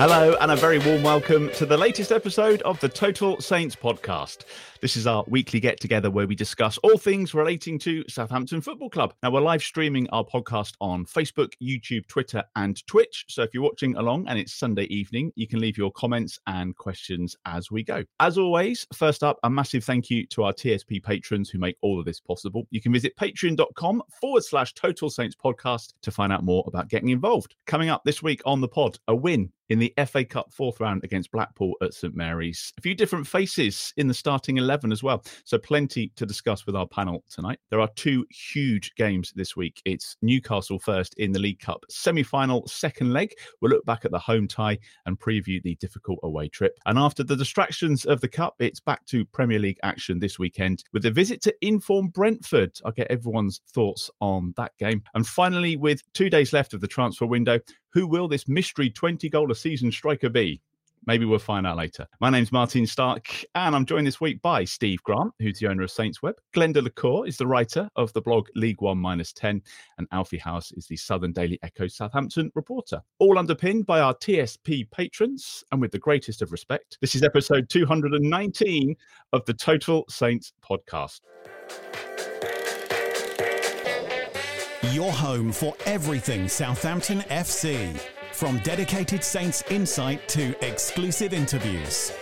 Hello, and a very warm welcome to the latest episode of the Total Saints podcast. This is our weekly get together where we discuss all things relating to Southampton Football Club. Now, we're live streaming our podcast on Facebook, YouTube, Twitter, and Twitch. So if you're watching along and it's Sunday evening, you can leave your comments and questions as we go. As always, first up, a massive thank you to our TSP patrons who make all of this possible. You can visit patreon.com forward slash Total Saints podcast to find out more about getting involved. Coming up this week on the pod, a win in the FA Cup fourth round against Blackpool at St Mary's. A few different faces in the starting 11 as well. So, plenty to discuss with our panel tonight. There are two huge games this week. It's Newcastle first in the League Cup semi final, second leg. We'll look back at the home tie and preview the difficult away trip. And after the distractions of the Cup, it's back to Premier League action this weekend with a visit to Inform Brentford. I'll get everyone's thoughts on that game. And finally, with two days left of the transfer window, who will this mystery 20 goal a season striker be? Maybe we'll find out later. My name's Martin Stark, and I'm joined this week by Steve Grant, who's the owner of Saints Web. Glenda LaCour is the writer of the blog League One Minus 10, and Alfie House is the Southern Daily Echo Southampton reporter. All underpinned by our TSP patrons, and with the greatest of respect, this is episode 219 of the Total Saints podcast. Your home for everything Southampton FC. From dedicated Saints insight to exclusive interviews.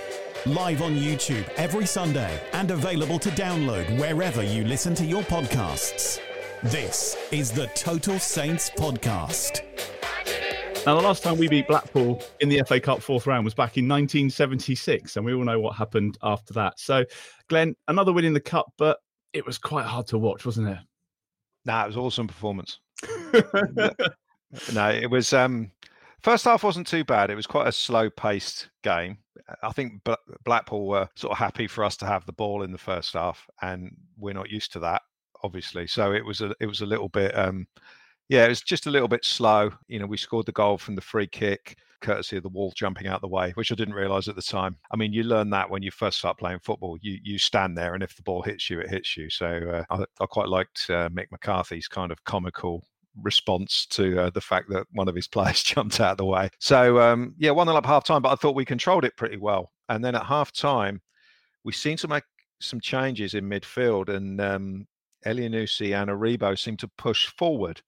Live on YouTube every Sunday and available to download wherever you listen to your podcasts. This is the Total Saints Podcast. Now, the last time we beat Blackpool in the FA Cup fourth round was back in 1976, and we all know what happened after that. So, Glenn, another win in the Cup, but it was quite hard to watch, wasn't it? Nah, it was awesome performance. no, it was. Um, first half wasn't too bad. It was quite a slow-paced game. I think Blackpool were sort of happy for us to have the ball in the first half, and we're not used to that, obviously. So it was a it was a little bit. Um, yeah, it was just a little bit slow. You know, we scored the goal from the free kick, courtesy of the wall jumping out the way, which I didn't realise at the time. I mean, you learn that when you first start playing football. You you stand there, and if the ball hits you, it hits you. So uh, I, I quite liked uh, Mick McCarthy's kind of comical response to uh, the fact that one of his players jumped out of the way. So um, yeah, one 0 up half time, but I thought we controlled it pretty well. And then at half time, we seemed to make some changes in midfield, and um, Elyounoussi and Aribo seemed to push forward.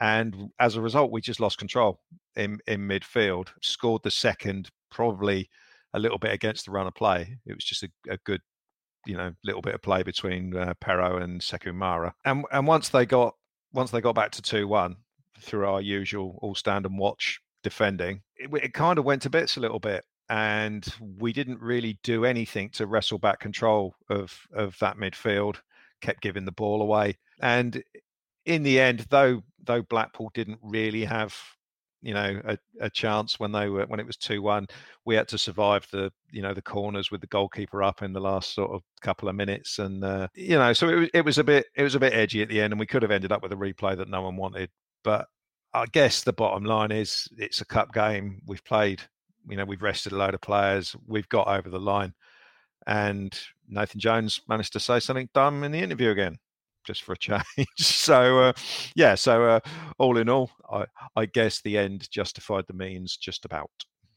And as a result, we just lost control in, in midfield. Scored the second, probably a little bit against the run of play. It was just a, a good, you know, little bit of play between uh, Perraud and Sekou Mara. And and once they got once they got back to two one through our usual all stand and watch defending, it, it kind of went to bits a little bit. And we didn't really do anything to wrestle back control of of that midfield. Kept giving the ball away, and in the end, though though Blackpool didn't really have you know a, a chance when they were when it was two one, we had to survive the you know the corners with the goalkeeper up in the last sort of couple of minutes, and uh, you know so it was it was a bit it was a bit edgy at the end, and we could have ended up with a replay that no one wanted, but I guess the bottom line is it's a cup game. We've played, you know, we've rested a load of players. We've got over the line, and Nathan Jones managed to say something dumb in the interview again, just for a change. so uh, yeah, so uh, all in all, I, I guess the end justified the means just about.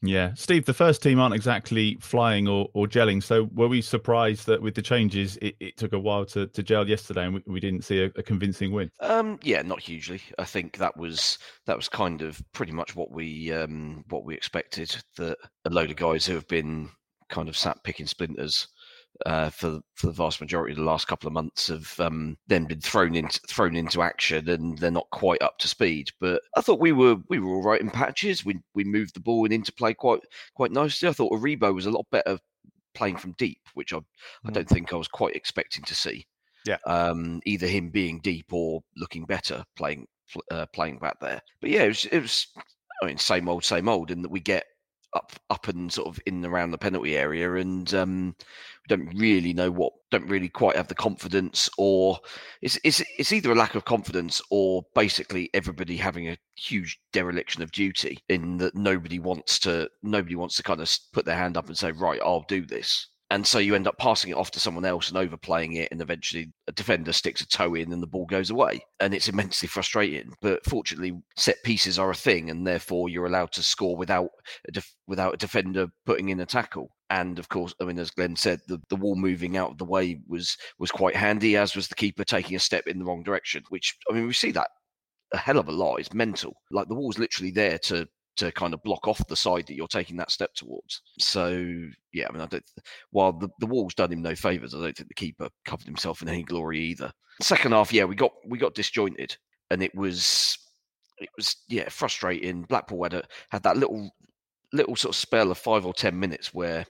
Yeah, Steve, the first team aren't exactly flying or, or gelling. So were we surprised that with the changes, it, it took a while to, to gel yesterday, and we, we didn't see a, a convincing win? Um, yeah, not hugely. I think that was that was kind of pretty much what we um, what we expected. That a load of guys who have been kind of sat picking splinters uh, for for the vast majority of the last couple of months have um, then been thrown into thrown into action, and they're not quite up to speed. But I thought we were we were all right in patches. We we moved the ball and into play quite quite nicely. I thought Aribo was a lot better playing from deep, which I I don't think I was quite expecting to see. Yeah. Um, either him being deep or looking better playing uh, playing back there. But yeah, it was it was. I mean, same old, same old, in that we get up up and sort of in and around the penalty area and um, we don't really know what don't really quite have the confidence or it's, it's it's either a lack of confidence or basically everybody having a huge dereliction of duty in that nobody wants to nobody wants to kind of put their hand up and say right I'll do this and so you end up passing it off to someone else and overplaying it and eventually a defender sticks a toe in and the ball goes away. And it's immensely frustrating but fortunately set pieces are a thing and therefore you're allowed to score without a def- without a defender putting in a tackle. And of course i mean as glenn said the, the wall moving out of the way was was quite handy as was the keeper taking a step in the wrong direction which i mean we see that a hell of a lot. It's mental. Like the wall's literally there to to kind of block off the side that you're taking that step towards. So yeah, I mean, I don't. While the, the wall's done him no favors, I don't think the keeper covered himself in any glory either. Second half, yeah, we got we got disjointed, and it was it was yeah frustrating. Blackpool had a, had that little little sort of spell of five or ten minutes where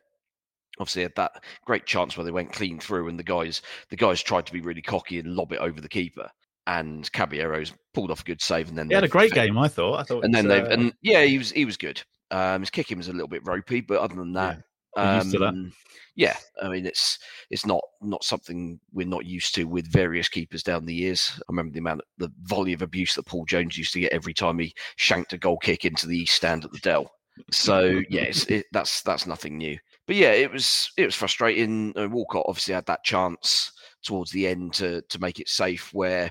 obviously had that great chance where they went clean through and the guys the guys tried to be really cocky and lob it over the keeper and Caballero's pulled off a good save, and then he had a great game. I thought. I thought, and then uh, they've and yeah, he was he was good. Um, his kicking was a little bit ropey, but other than that, yeah, um, yeah, I mean it's it's not not something we're not used to with various keepers down the years. I remember the amount, the volley of abuse that Paul Jones used to get every time he shanked a goal kick into the east stand at the Dell. So yes, it, that's that's nothing new. But yeah, it was it was frustrating. Uh, Walcott obviously had that chance towards the end to to make it safe. Where,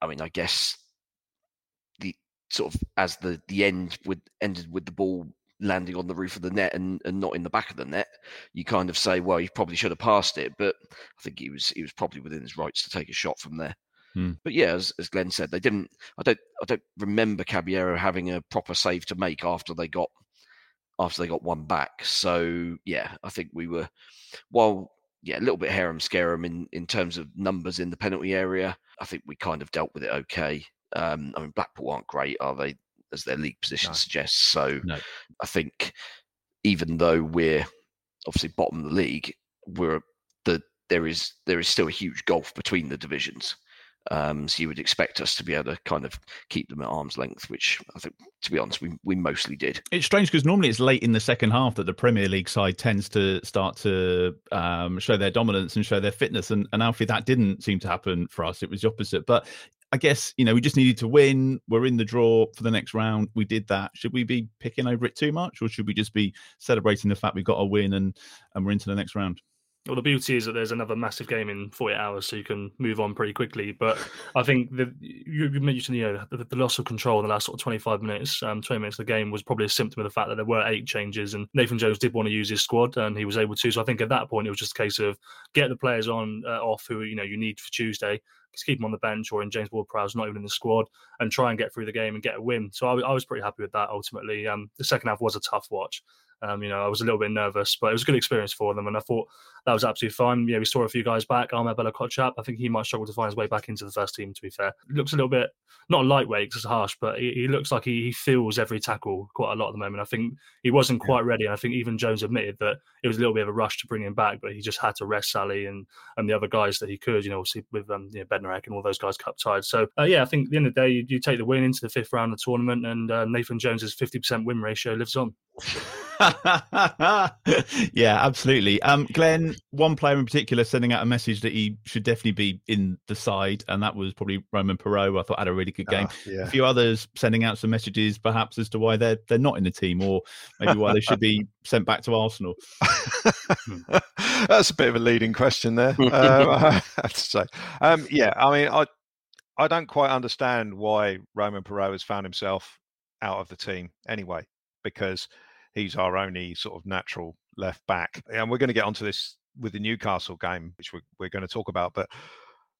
I mean, I guess the sort of as the the end would ended with the ball landing on the roof of the net and, and not in the back of the net, you kind of say, well, he probably should have passed it. But I think he was he was probably within his rights to take a shot from there. Hmm. But yeah, as, as Glenn said, they didn't. I don't. I don't remember Caballero having a proper save to make after they got after they got one back. So yeah, I think we were while yeah a little bit harem scarum in in terms of numbers in the penalty area. I think we kind of dealt with it okay. Um, I mean, Blackpool aren't great, are they? As their league position No. suggests. So No. I think even though we're obviously bottom of the league, we're the there is there is still a huge gulf between the divisions. Um, so you would expect us to be able to kind of keep them at arm's length, which I think, to be honest, we, we mostly did. It's strange because normally it's late in the second half that the Premier League side tends to start to um, show their dominance and show their fitness. And, and Alfie, that didn't seem to happen for us. It was the opposite. But I guess, you know, we just needed to win. We're in the draw for the next round. We did that. Should we be picking over it too much or should we just be celebrating the fact we got a win and, and we're into the next round? Well, the beauty is that there's another massive game in 48 hours, so you can move on pretty quickly. But I think the, you mentioned, you know, the, the loss of control in the last sort of 25 minutes, um, 20 minutes of the game was probably a symptom of the fact that there were eight changes, and Nathan Jones did want to use his squad, and he was able to. So I think at that point it was just a case of get the players on uh, off who you know you need for Tuesday. Just keep them on the bench or in James Ward-Prowse, not even in the squad, and try and get through the game and get a win. So I was pretty happy with that. Ultimately, um, the second half was a tough watch. Um, you know, I was a little bit nervous, but it was a good experience for them, and I thought that was absolutely fine. Yeah, we saw a few guys back. Armel Bella-Kotchap, I think he might struggle to find his way back into the first team. To be fair, looks a little bit not lightweight because it's harsh, but he, he looks like he, he feels every tackle quite a lot at the moment. I think he wasn't quite ready, and I think even Jones admitted that it was a little bit of a rush to bring him back, but he just had to rest Sally and and the other guys that he could. You know, obviously with um, you know, Bednarek and all those guys cup tied. So uh, yeah, I think at the end of the day, you, you take the win into the fifth round of the tournament, and uh, Nathan Jones's fifty percent win ratio lives on. yeah, absolutely. Um, Glenn, one player in particular sending out a message that he should definitely be in the side, and that was probably Romain Perraud. I thought had a really good game. Ah, yeah. A few others sending out some messages, perhaps as to why they're they're not in the team, or maybe why they should be sent back to Arsenal. That's a bit of a leading question there. um, I have to say, um, yeah. I mean, I I don't quite understand why Romain Perraud has found himself out of the team anyway, because he's our only sort of natural left back, and we're going to get onto this with the Newcastle game, which we're, we're going to talk about, but.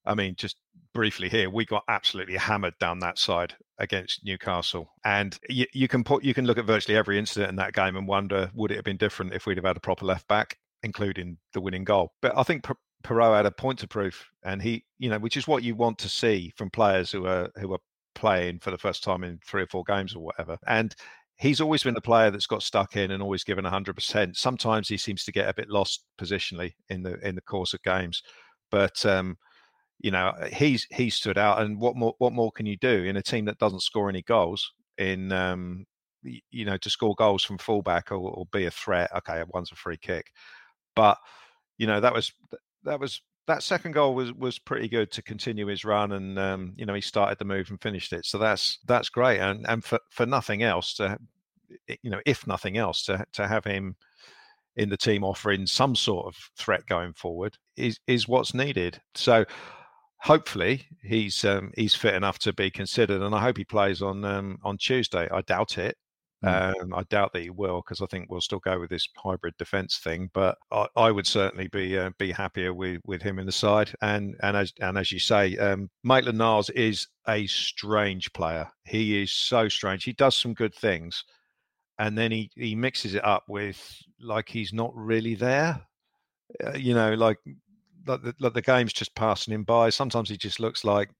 I mean, just briefly here, we got absolutely hammered down that side against Newcastle, and you, you can put you can look at virtually every incident in that game and wonder would it have been different if we'd have had a proper left back, including the winning goal. But I think Per- Perraud had a point to prove, and he, you know, which is what you want to see from players who are who are playing for the first time in three or four games or whatever. And he's always been the player that's got stuck in and always given 100%. Sometimes he seems to get a bit lost positionally in the in the course of games, but um, you know he's he stood out. And what more what more can you do in a team that doesn't score any goals? In um, you know to score goals from fullback or, or be a threat. Okay, one's a free kick, but you know that was that was that second goal was was pretty good to continue his run and um, you know he started the move and finished it. So that's that's great. And and for for nothing else to you know if nothing else to to have him in the team offering some sort of threat going forward is is what's needed. So hopefully he's um, he's fit enough to be considered and i hope he plays on um, on tuesday. I doubt it um, I doubt that he will because I think we'll still go with this hybrid defence thing. But I, I would certainly be uh, be happier with, with him in the side. And and as and as you say, um, Maitland Niles is a strange player. He is so strange. He does some good things, and then he he mixes it up with like he's not really there. Uh, you know, like like the, like the game's just passing him by. Sometimes he just looks like,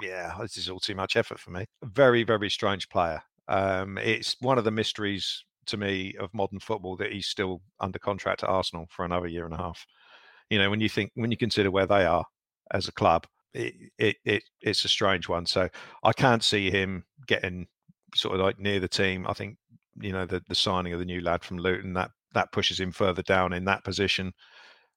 yeah, this is all too much effort for me. Very very strange player. Um, it's one of the mysteries to me of modern football that he's still under contract to Arsenal for another year and a half. You know, when you think when you consider where they are as a club, it, it, it it's a strange one. So I can't see him getting sort of like near the team. I think you know the the signing of the new lad from Luton that that pushes him further down in that position,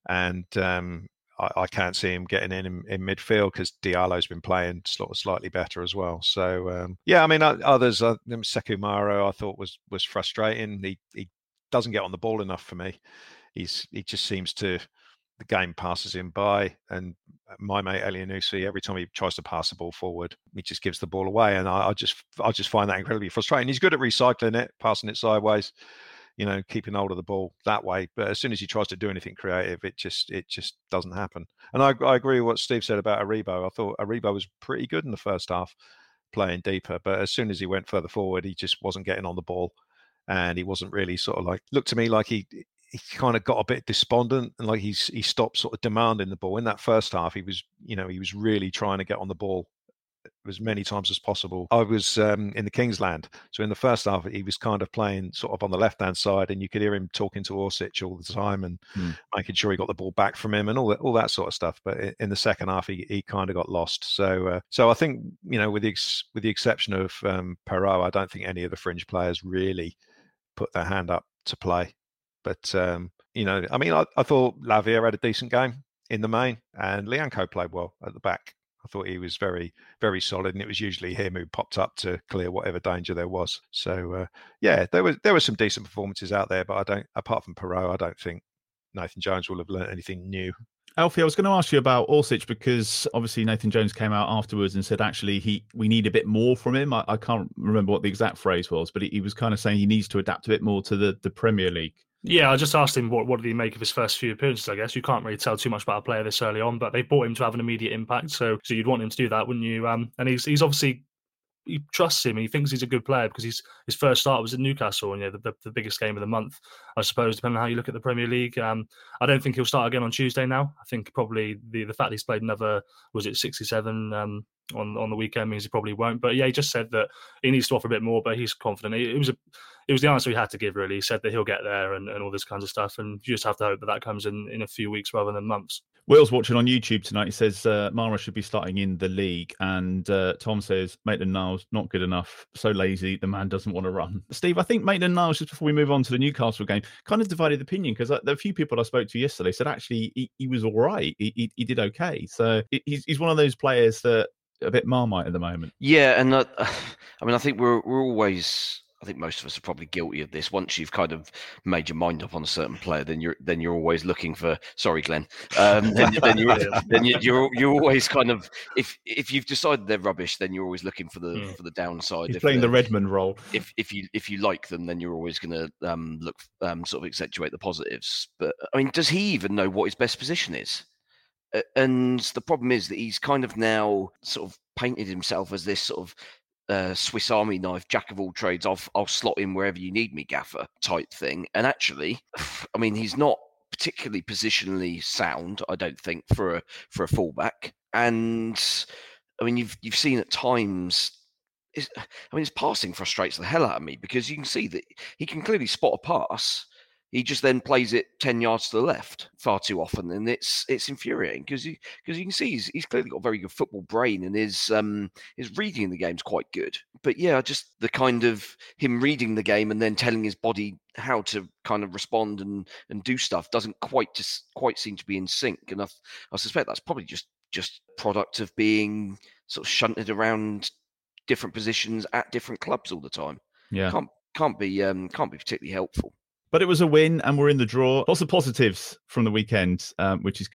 and um, I, I, can't see him getting in in, in midfield because Diallo's been playing sort of slightly better as well. So um, yeah, I mean others, uh, Sekou Mara, I thought was was frustrating. He he doesn't get on the ball enough for me. He's he just seems to the game passes him by, and my mate Elyounoussi, every time he tries to pass the ball forward, he just gives the ball away, and I, I just I just find that incredibly frustrating. He's good at recycling it, passing it sideways you know, keeping hold of the ball that way. But as soon as he tries to do anything creative, it just it just doesn't happen. And I, I agree with what Steve said about Aribo. I thought Aribo was pretty good in the first half, playing deeper. But as soon as he went further forward, he just wasn't getting on the ball, and he wasn't really sort of like looked to me like he he kind of got a bit despondent and like he's he stopped sort of demanding the ball in that first half he was you know he was really trying to get on the ball as many times as possible. I was um, in the Kingsland, so in the first half he was kind of playing sort of on the left hand side, and you could hear him talking to Orsic all the time and mm. making sure he got the ball back from him and all that all that sort of stuff. But in the second half, he, he kind of got lost. So uh, so I think you know with the ex- with the exception of um, Perraud, I don't think any of the fringe players really put their hand up to play. But um, you know, I mean, I, I thought Lavia had a decent game in the main, and Lyanco played well at the back. I thought he was very, very solid, and it was usually him who popped up to clear whatever danger there was. So uh, yeah, there was there were some decent performances out there, but I don't, apart from Perraud, I don't think Nathan Jones will have learned anything new. Alfie, I was going to ask you about Orsic because obviously Nathan Jones came out afterwards and said actually he we need a bit more from him. I, I can't remember what the exact phrase was, but he, he was kind of saying he needs to adapt a bit more to the, the Premier League. Yeah, I just asked him what what did he make of his first few appearances. I guess you can't really tell too much about a player this early on, but they bought him to have an immediate impact, so so you'd want him to do that, wouldn't you? Um, and he's he's obviously he trusts him. He thinks he's a good player because he's his first start was at Newcastle, and yeah, the, the, the, biggest game of the month, I suppose, depending on how you look at the Premier League. Um, I don't think he'll start again on Tuesday. Now, I think probably the the fact he's played another was it sixty seven um, on on the weekend means he probably won't. But yeah, he just said that he needs to offer a bit more, but he's confident. It, it was a it was the answer he had to give. Really, he said that he'll get there and, and all this kinds of stuff, and you just have to hope that that comes in in a few weeks rather than months. Will's watching on YouTube tonight. He says uh, Mara should be starting in the league, and uh, Tom says Maitland Niles not good enough, so lazy. The man doesn't want to run. Steve, I think Maitland Niles just before we move on to the Newcastle game, kind of divided opinion because uh, there a few people I spoke to yesterday said actually he, he was all right. He, he, he did okay. So he's he's one of those players that a bit marmite at the moment. Yeah, and uh, I mean, I think we're we're always. I think most of us are probably guilty of this. Once you've kind of made your mind up on a certain player, then you're then you're always looking for. Sorry, Glenn. Um, then, then you're then you- you're you're always kind of if if you've decided they're rubbish, then you're always looking for the Mm. for the downside. He's If playing the Redmond role. if if you if you like them, then you're always going to um, look um, sort of accentuate the positives. But I mean, does he even know what his best position is? And the problem is that he's kind of now sort of painted himself as this sort of uh, Swiss Army knife, jack of all trades. I'll I'll slot in wherever you need me, gaffer type thing. And actually, I mean, he's not particularly positionally sound. I don't think for a for a fullback. And I mean, you've you've seen at times. I mean, his passing frustrates the hell out of me because you can see that he can clearly spot a pass. He just then plays it ten yards to the left far too often, and it's it's infuriating because you because you can see he's, he's clearly got a very good football brain and his um his reading the game's quite good. But yeah, just the kind of him reading the game and then telling his body how to kind of respond and and do stuff doesn't quite just quite seem to be in sync. And I, I suspect that's probably just just product of being sort of shunted around different positions at different clubs all the time. Yeah. Can't can't be um can't be particularly helpful. But it was a win, and we're in the draw. Lots of positives from the weekend, um, which is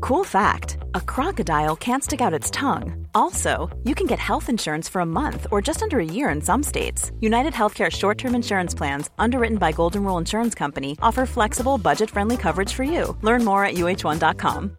Cool fact a crocodile can't stick out its tongue. Also, you can get health insurance for a month or just under a year in some states. United Healthcare short term insurance plans, underwritten by Golden Rule Insurance Company, offer flexible, budget friendly coverage for you. Learn more at uh1.com.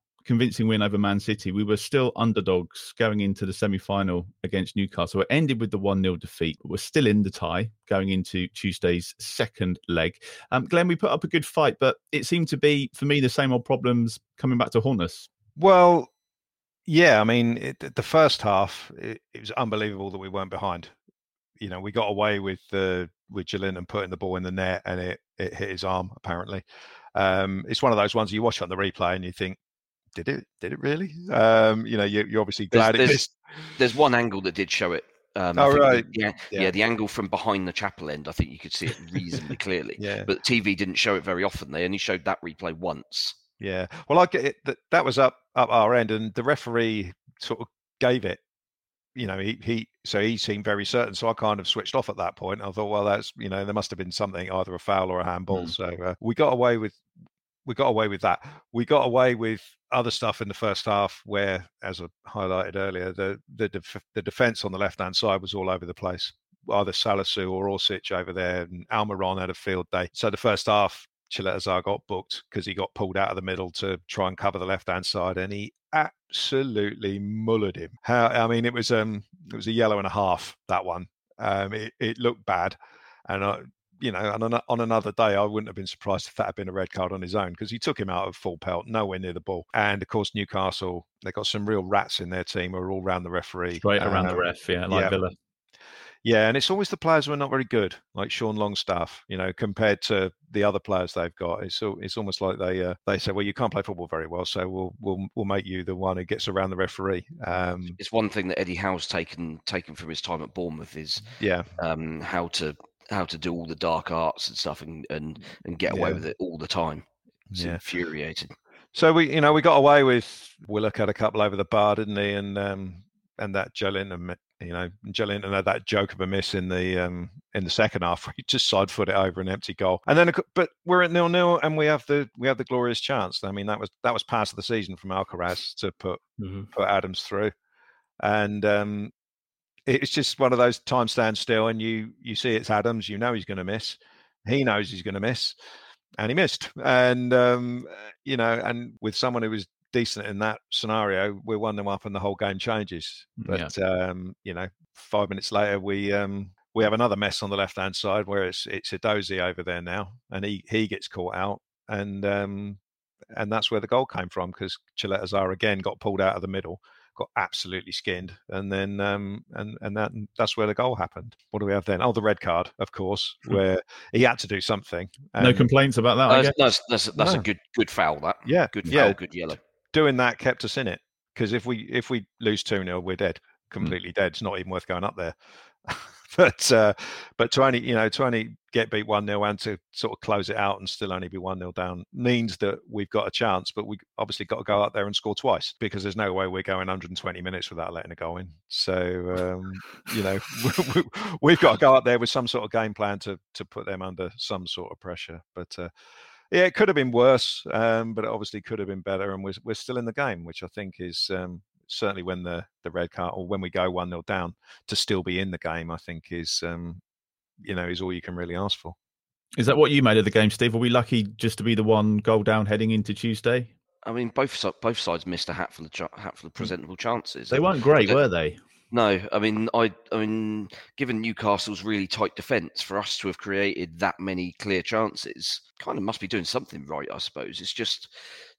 convincing win over Man City, we were still underdogs going into the semi final against Newcastle. It ended with the 1 0 defeat. but We're still in the tie going into Tuesday's second leg. Um, Glenn, we put up a good fight, but it seemed to be, for me, the same old problems coming back to haunt us. Well, yeah, I mean, it, the first half, it, it was unbelievable that we weren't behind. You know, we got away with the with Joelinton putting the ball in the net, and it it hit his arm. Apparently, um, it's one of those ones you watch on the replay and you think, did it? Did it really? Um, you know, you, you're obviously There's, glad it there's, missed. there's one angle that did show it. Um, Oh, the- right. Yeah, yeah, Yeah. the angle from behind the chapel end, I think you could see it reasonably clearly. Yeah. But TV didn't show it very often. They only showed that replay once. Yeah. Well, I get it. That, that was up up our end, and the referee sort of gave it. You know, he he so he seemed very certain. So I kind of switched off at that point. I thought, well, that's you know, there must have been something, either a foul or a handball. Mm. So uh, we got away with we got away with that. We got away with other stuff in the first half, where, as I highlighted earlier, the the def- the defense on the left hand side was all over the place. Either Salisu or Orsic over there, and Almiron had a field day. So the first half, Caleta-Car got booked because he got pulled out of the middle to try and cover the left hand side, and he absolutely mullered him. How I mean, it was um it was a yellow and a half that one. Um, it, it looked bad, and I, you know, on, an, on another day, I wouldn't have been surprised if that had been a red card on his own because he took him out of full pelt, nowhere near the ball. And of course, Newcastle, they got some real rats in their team who are all round the referee, Straight around the Um, ref, yeah, like yeah. Villa. yeah, and it's always the players who are not very good, like Sean Longstaff. You know, compared to the other players they've got, it's it's almost like they uh, they say, well, you can't play football very well, so we'll we'll we'll make you the one who gets around the referee. Um, It's one thing that Eddie Howe's taken taken from his time at Bournemouth is yeah, um, how to how to do all the dark arts and stuff and and, and get away Yeah. with it all the time. It's Yeah. infuriating. So we, you know, we got away with Willock had a couple over the bar, didn't he? And um, and that Joelinton, you know, Joelinton had that joke of a miss in the um in the second half. where He just side foot it over an empty goal, and then but we're at nil nil, and we have the we have the glorious chance. I mean, that was that was pass of the season from Alcaraz to put Mhm. put Adams through, and um, it's just one of those time stands still, and you you see it's Adams, you know he's going to miss, he knows he's going to miss, and he missed, and um, you know, and with someone who was decent in that scenario, we're one them up and the whole game changes. Mm, But um, you know, five minutes later, we um, we have another mess on the left hand side where it's it's Edozie over there now, and he he gets caught out, and um, and that's where the goal came from because Caleta-Car again got pulled out of the middle, got absolutely skinned, and then um, and and that that's where the goal happened. What do we have then? Oh, the red card, of course, where he had to do something. no complaints about that. I That's, guess. that's, that's, that's No. a good good foul. That Yeah, good foul, yeah. good yellow. doing that kept us in it because if we if we lose 2 0 we're dead Hmm. completely dead it's not even worth going up there but uh but to only you know to only get beat 1 0 and to sort of close it out and still only be 1 0 down means that we've got a chance but we obviously got to go out there and score twice because there's no way we're going 120 minutes without letting a goal in so um you know we've got to go out there with some sort of game plan to to put them under some sort of pressure but uh yeah, it could have been worse, um, but it obviously could have been better, and we're we're still in the game, which I think is um, certainly when the the red card or when we go one 0 down to still be in the game. I think is um, you know is all you can really ask for. Is that what you made of the game, Steve? Are we lucky just to be the one goal down heading into Tuesday? I mean, both both sides missed a hatful of ch- hatful of hmm. presentable chances. They weren't great, were they? No, I mean, I, I mean, given Newcastle's really tight defence, for us to have created that many clear chances, kind of must be doing something right, I suppose. It's just,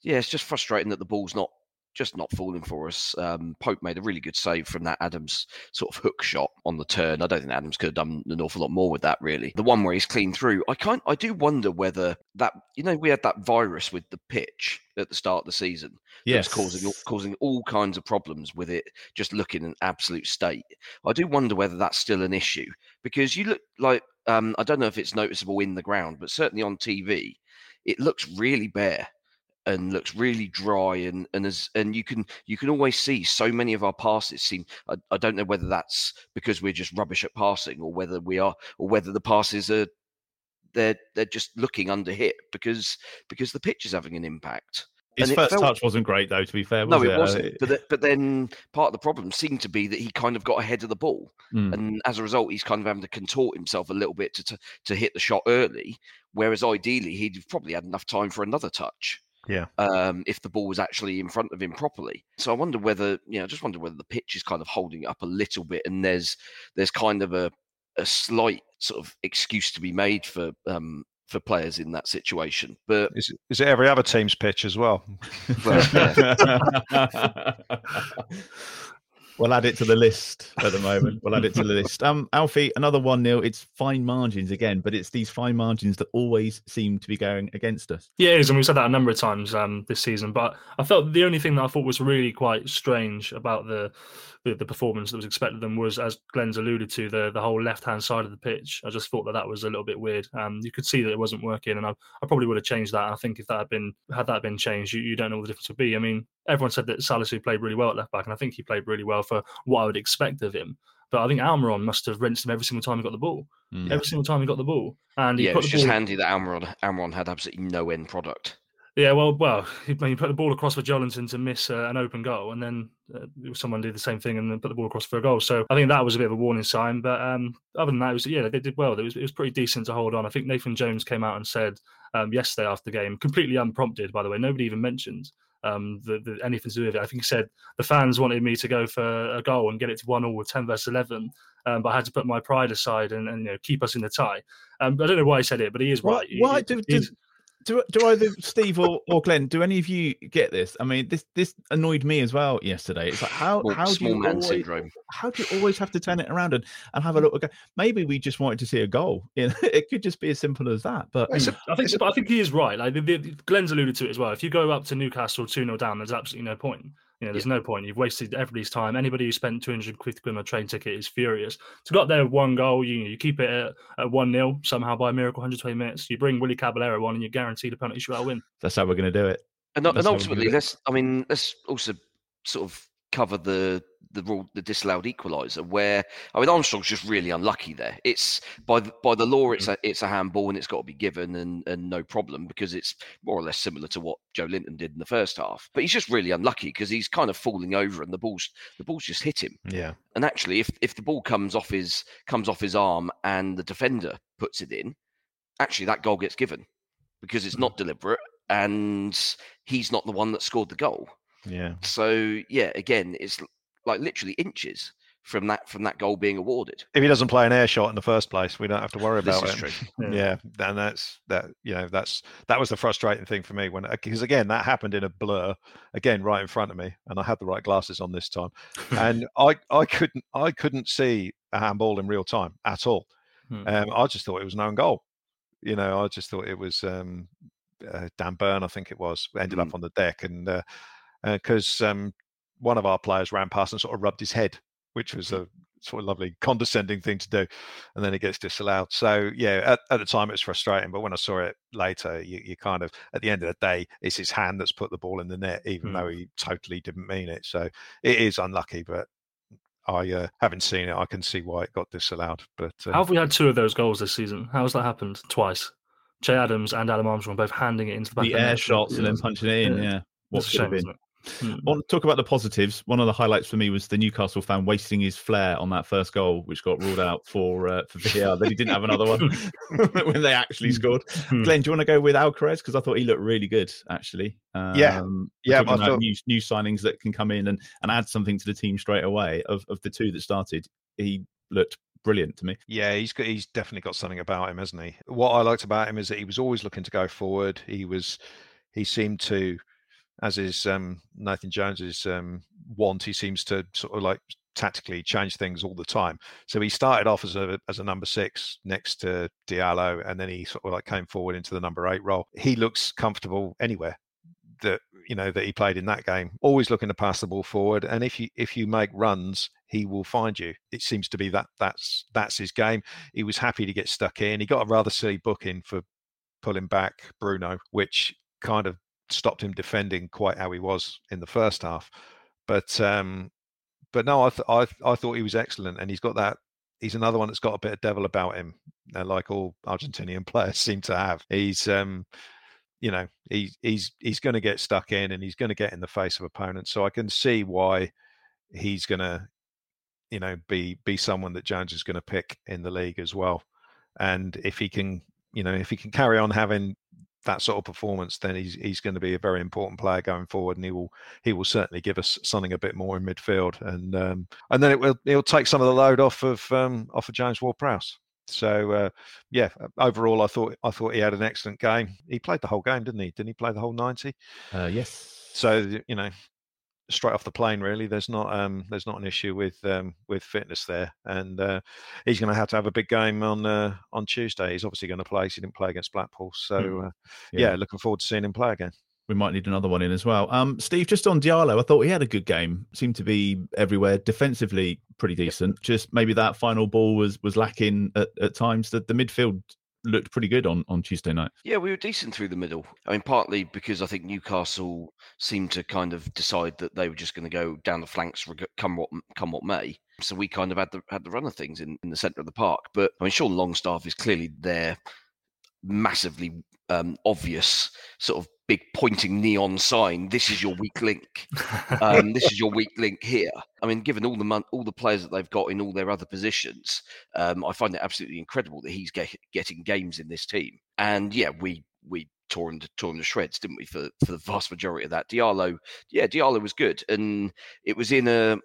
yeah, it's just frustrating that the ball's not just not falling for us. Um, Pope made a really good save from that Adams sort of hook shot on the turn. I don't think Adams could have done an awful lot more with that, really. The one where he's clean through, I kind, I do wonder whether that, you know, we had that virus with the pitch at the start of the season Yes. causing all- causing all kinds of problems with it just looking an absolute state. I do wonder whether that's still an issue because you look like um, I don't know if it's noticeable in the ground, but certainly on TV, it looks really bare and looks really dry and and as and you can you can always see so many of our passes seem I, I don't know whether that's because we're just rubbish at passing or whether we are or whether the passes are they're they're just looking under hit because because the pitch is having an impact. His And first felt- touch wasn't great, though. To be fair, no, it Uh, wasn't. But, th- but then part of the problem seemed to be that he kind of got ahead of the ball, Mm. and as a result, he's kind of having to contort himself a little bit to to, to hit the shot early. Whereas ideally, he'd probably had enough time for another touch Yeah. um, if the ball was actually in front of him properly. So I wonder whether, you know, I just wonder whether the pitch is kind of holding up a little bit, and there's there's kind of a a slight sort of excuse to be made for um, for players in that situation. But Is it, is it every other team's pitch as well? well, yeah. We'll add it to the list at the moment. We'll add it to the list. Um, Alfie, another one 0 It's fine margins again, but it's these fine margins that always seem to be going against us. Yeah, it is, and we've said that a number of times um, this season. But I felt the only thing that I thought was really quite strange about the the, the performance that was expected of them was, as Glenn's alluded to, the the whole left hand side of the pitch. I just thought that that was a little bit weird. Um, you could see that it wasn't working, and I, I probably would have changed that. I think if that had been had that been changed, you, you don't know what the difference would be. I mean, everyone said that Salisu played really well at left back, and I think he played really well for what I would expect of him. But I think Almiron must have rinsed him every single time he got the ball. Mm. Every single time he got the ball, and he yeah, it put was the just ball. handy that Amron Amron had absolutely no end product. Yeah, well, well, he, he put the ball across for Joelinton to miss uh, an open goal, and then uh, someone did the same thing and then put the ball across for a goal. So I think that was a bit of a warning sign. But um, other than that, it was yeah, they did well. It was it was pretty decent to hold on. I think Nathan Jones came out and said um, yesterday after the game, completely unprompted, by the way, nobody even mentioned um, the, the, anything to do with it. I think he said the fans wanted me to go for a goal and get it to one all with ten versus eleven, um, but I had to put my pride aside and, and you know keep us in the tie. Um, I don't know why he said it, but he is Why- right. He- why he- do- he's- do- Do, do either Steve or, or Glenn, do any of you get this? I mean, this this annoyed me as well yesterday. It's like how Small, how do small you man always, syndrome. how do you always have to turn it around and, and have a mm. look? Okay, maybe we just wanted to see a goal. You know, it could just be as simple as that. But I think, but I think he is right. Like the, the, Glenn's alluded to it as well. If you go up to Newcastle two 0 down, there's absolutely no point. You know, there's no point. You've wasted everybody's time. Anybody who spent 250 quid on a train ticket is furious. To got there one goal, you you keep it at, at one 0 somehow by a miracle, 120 minutes. You bring Willy Caballero on, and you're guaranteed a penalty shootout win. that's how we're going to do it. And, and ultimately, do let's I mean, let's also sort of cover the the rule, the disallowed equaliser. Where I mean, Armstrong's just really unlucky there. It's by the, by the law, it's mm. a it's a handball and it's got to be given and and no problem because it's more or less similar to what Joelinton did in the first half. But he's just really unlucky because he's kind of falling over and the ball's the ball's just hit him. Yeah. And actually, if if the ball comes off his comes off his arm and the defender puts it in, actually that goal gets given because it's mm. not deliberate and he's not the one that scored the goal. Yeah. So yeah, again, it's like literally inches from that from that goal being awarded. If he doesn't play an air shot in the first place, we don't have to worry This about is it. true. Yeah. and that's that. You know, that's that was the frustrating thing for me when because again that happened in a blur, again right in front of me, and I had the right glasses on this time, and I I couldn't I couldn't see a handball in real time at all. Hmm. Um, I just thought it was an own goal. You know, I just thought it was um, uh, Dan Burn, I think it was, ended Hmm. up on the deck, and because um, one of our players ran past and sort of rubbed his head, which was a sort of lovely condescending thing to do, and then it gets disallowed. So yeah, at, at the time it was frustrating, but when I saw it later, you, you kind of at the end of the day, it's his hand that's put the ball in the net, even Hmm. though he totally didn't mean it. So it is unlucky, but. I uh, haven't seen it. I can see why it got disallowed, but uh, How have we had two of those goals this season? How has that happened twice? Che Adams and Adam Armstrong both handing it into the back. the of the air shots and then punching it in. Yeah. Yeah. What a should have shame, been. Hmm. I want to talk about the positives. One of the highlights for me was the Newcastle fan wasting his flair on that first goal, which got ruled out for uh, for VAR. then he didn't have another one when they actually scored. Hmm. Glenn, do you want to go with Alcaraz? Because I thought he looked really good, actually. Yeah. Um, Yeah, talking I about thought- new, new signings that can come in and, and add something to the team straight away. Of, of the two that started, he looked brilliant to me. Yeah, he's got, he's definitely got something about him, hasn't he? What I liked about him is that he was always looking to go forward. He was, he seemed to, as is um, Nathan Jones's um, want, he seems to sort of like tactically change things all the time. So he started off as a as a number six next to Diallo, and then he sort of like came forward into the number eight role. He looks comfortable anywhere that you know that he played in that game. Always looking to pass the ball forward and if you if you make runs he will find you. It seems to be that that's that's his game. He was happy to get stuck in. He got a rather silly booking for pulling back bruno which kind of stopped him defending quite how he was in the first half but um but no i th- I, th- I thought he was excellent and he's got that he's another one that's got a bit of devil about him uh, like all argentinian players seem to have. He's um you know he, he's he's going to get stuck in and he's going to get in the face of opponents so i can see why he's going to you know be be someone that jones is going to pick in the league as well and if he can you know if he can carry on having that sort of performance then he's he's going to be a very important player going forward and he will he will certainly give us something a bit more in midfield and um and then it will he'll take some of the load off of um off of james ward prowse so uh, yeah, overall, I thought I thought he had an excellent game. He played the whole game, didn't he? Didn't he play the whole ninety? Uh, yes. So you know, straight off the plane, really, there's not um, there's not an issue with um, with fitness there, and uh, he's going to have to have a big game on uh, on Tuesday. He's obviously going to play. He didn't play against Blackpool, so Hmm. uh, Yeah. yeah, looking forward to seeing him play again. We might need another one in as well. Um, Steve, just on Diallo, I thought he had a good game. Seemed to be everywhere. Defensively, pretty decent. Just maybe that final ball was was lacking at, at times. That the midfield looked pretty good on, on Tuesday night. Yeah, we were decent through the middle. I mean, partly because I think Newcastle seemed to kind of decide that they were just going to go down the flanks, come what come what may. So we kind of had the had the run of things in, in the centre of the park. But I mean, Sean Longstaff is clearly there massively um, obvious sort of big pointing neon sign. This is your weak link. Um, this is your weak link here. I mean, given all the mon- all the players that they've got in all their other positions, um, I find it absolutely incredible that he's get- getting games in this team. And yeah, we we tore him to tore him to shreds, didn't we? For for the vast majority of that, Diallo, yeah, Diallo was good, and it was in a.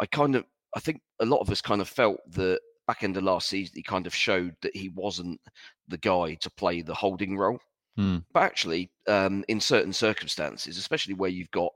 I kind of, I think a lot of us kind of felt that back end of last season, he kind of showed that he wasn't the guy to play the holding role. Hmm. But actually, um, in certain circumstances, especially where you've got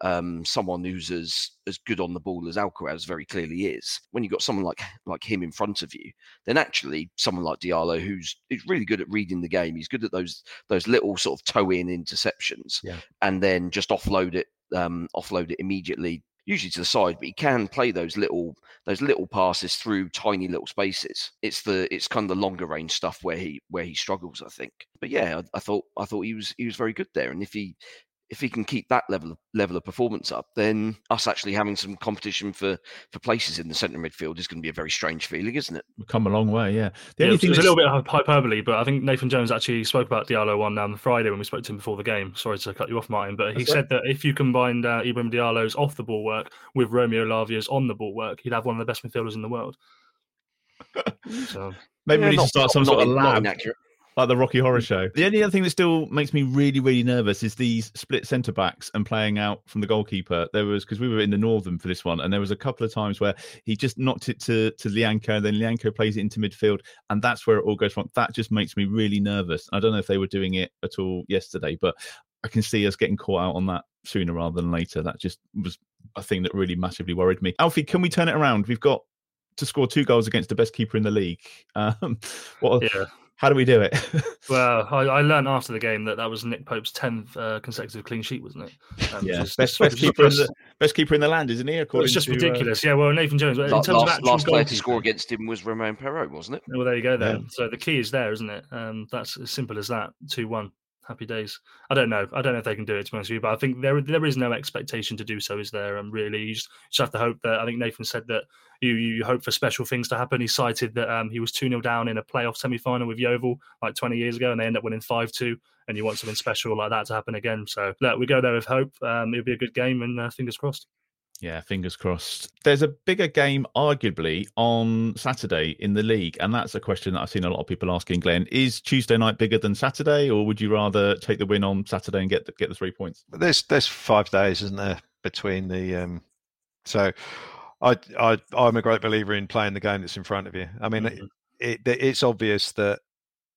um, someone who's as as good on the ball as Alcaraz very clearly is, when you've got someone like like him in front of you, then actually someone like Diallo, who's is really good at reading the game, he's good at those those little sort of toe in interceptions, Yeah. and then just offload it um, offload it immediately. Usually to the side, but he can play those little those little passes through tiny little spaces. It's the it's kind of the longer range stuff where he where he struggles, I think. But yeah, I, I thought I thought he was he was very good there, and if he if he can keep that level of level of performance up, then us actually having some competition for for places in the centre midfield is going to be a very strange feeling, isn't it? We've come a long way. Yeah. The Yeah, only it thing was a little bit hy- hyperbole, but I think Nathan Jones actually spoke about Diallo one on um, Friday when we spoke to him before the game. Sorry to cut you off, Martin, but he That's said that if you combined uh, Ibrahim Diallo's off the ball work with Romeo Lavia's on the ball work, he'd have one of the best midfielders in the world. So maybe Yeah, we need not- to start some not sort of in- not lab. Inaccurate. like the Rocky Horror Show. The only other thing that still makes me really, really nervous is these split centre backs and playing out from the goalkeeper. There was because we were in the Northam for this one, and there was a couple of times where he just knocked it to to Lyanco, and then Lyanco plays it into midfield, and that's where it all goes wrong. That just makes me really nervous. I don't know if they were doing it at all yesterday, but I can see us getting caught out on that sooner rather than later. That just was a thing that really massively worried me. Alfie, can we turn it around? We've got to score two goals against the best keeper in the league. Um, what, Yeah. How do we do it? Well, I, I learned after the game that that was Nick Pope's tenth uh, consecutive clean sheet, wasn't it? Um, yeah, which is- best, which best keeper in the best keeper in the land, isn't he? well, According it's just to, uh, ridiculous. yeah, well, Nathan Jones. In La- terms of last, actual last player to score against him was Romain Perraud, wasn't it? Well, there you go. Then, Yeah. so the key is there, isn't it? Um, that's as simple as that. Two one. Happy days. I don't know. I don't know if they can do it to be honest with you, but I think there there is no expectation to do so. Is there? Um, really, you just, just have to hope that. I think Nathan said that you you hope for special things to happen. He cited that um, he was two 0 down in a playoff semi final with Yeovil like twenty years ago, and they end up winning five two. And you want something special like that to happen again. So look, we go there with hope. Um, it'll be a good game, and uh, fingers crossed. Yeah, fingers crossed. There's a bigger game, arguably, on Saturday in the league, and that's a question that I've seen a lot of people asking. Glenn, is Tuesday night bigger than Saturday, or would you rather take the win on Saturday and get the, get the three points? But there's there's five days, isn't there, between the um so I I I'm a great believer in playing the game that's in front of you. I mean it, it it's obvious that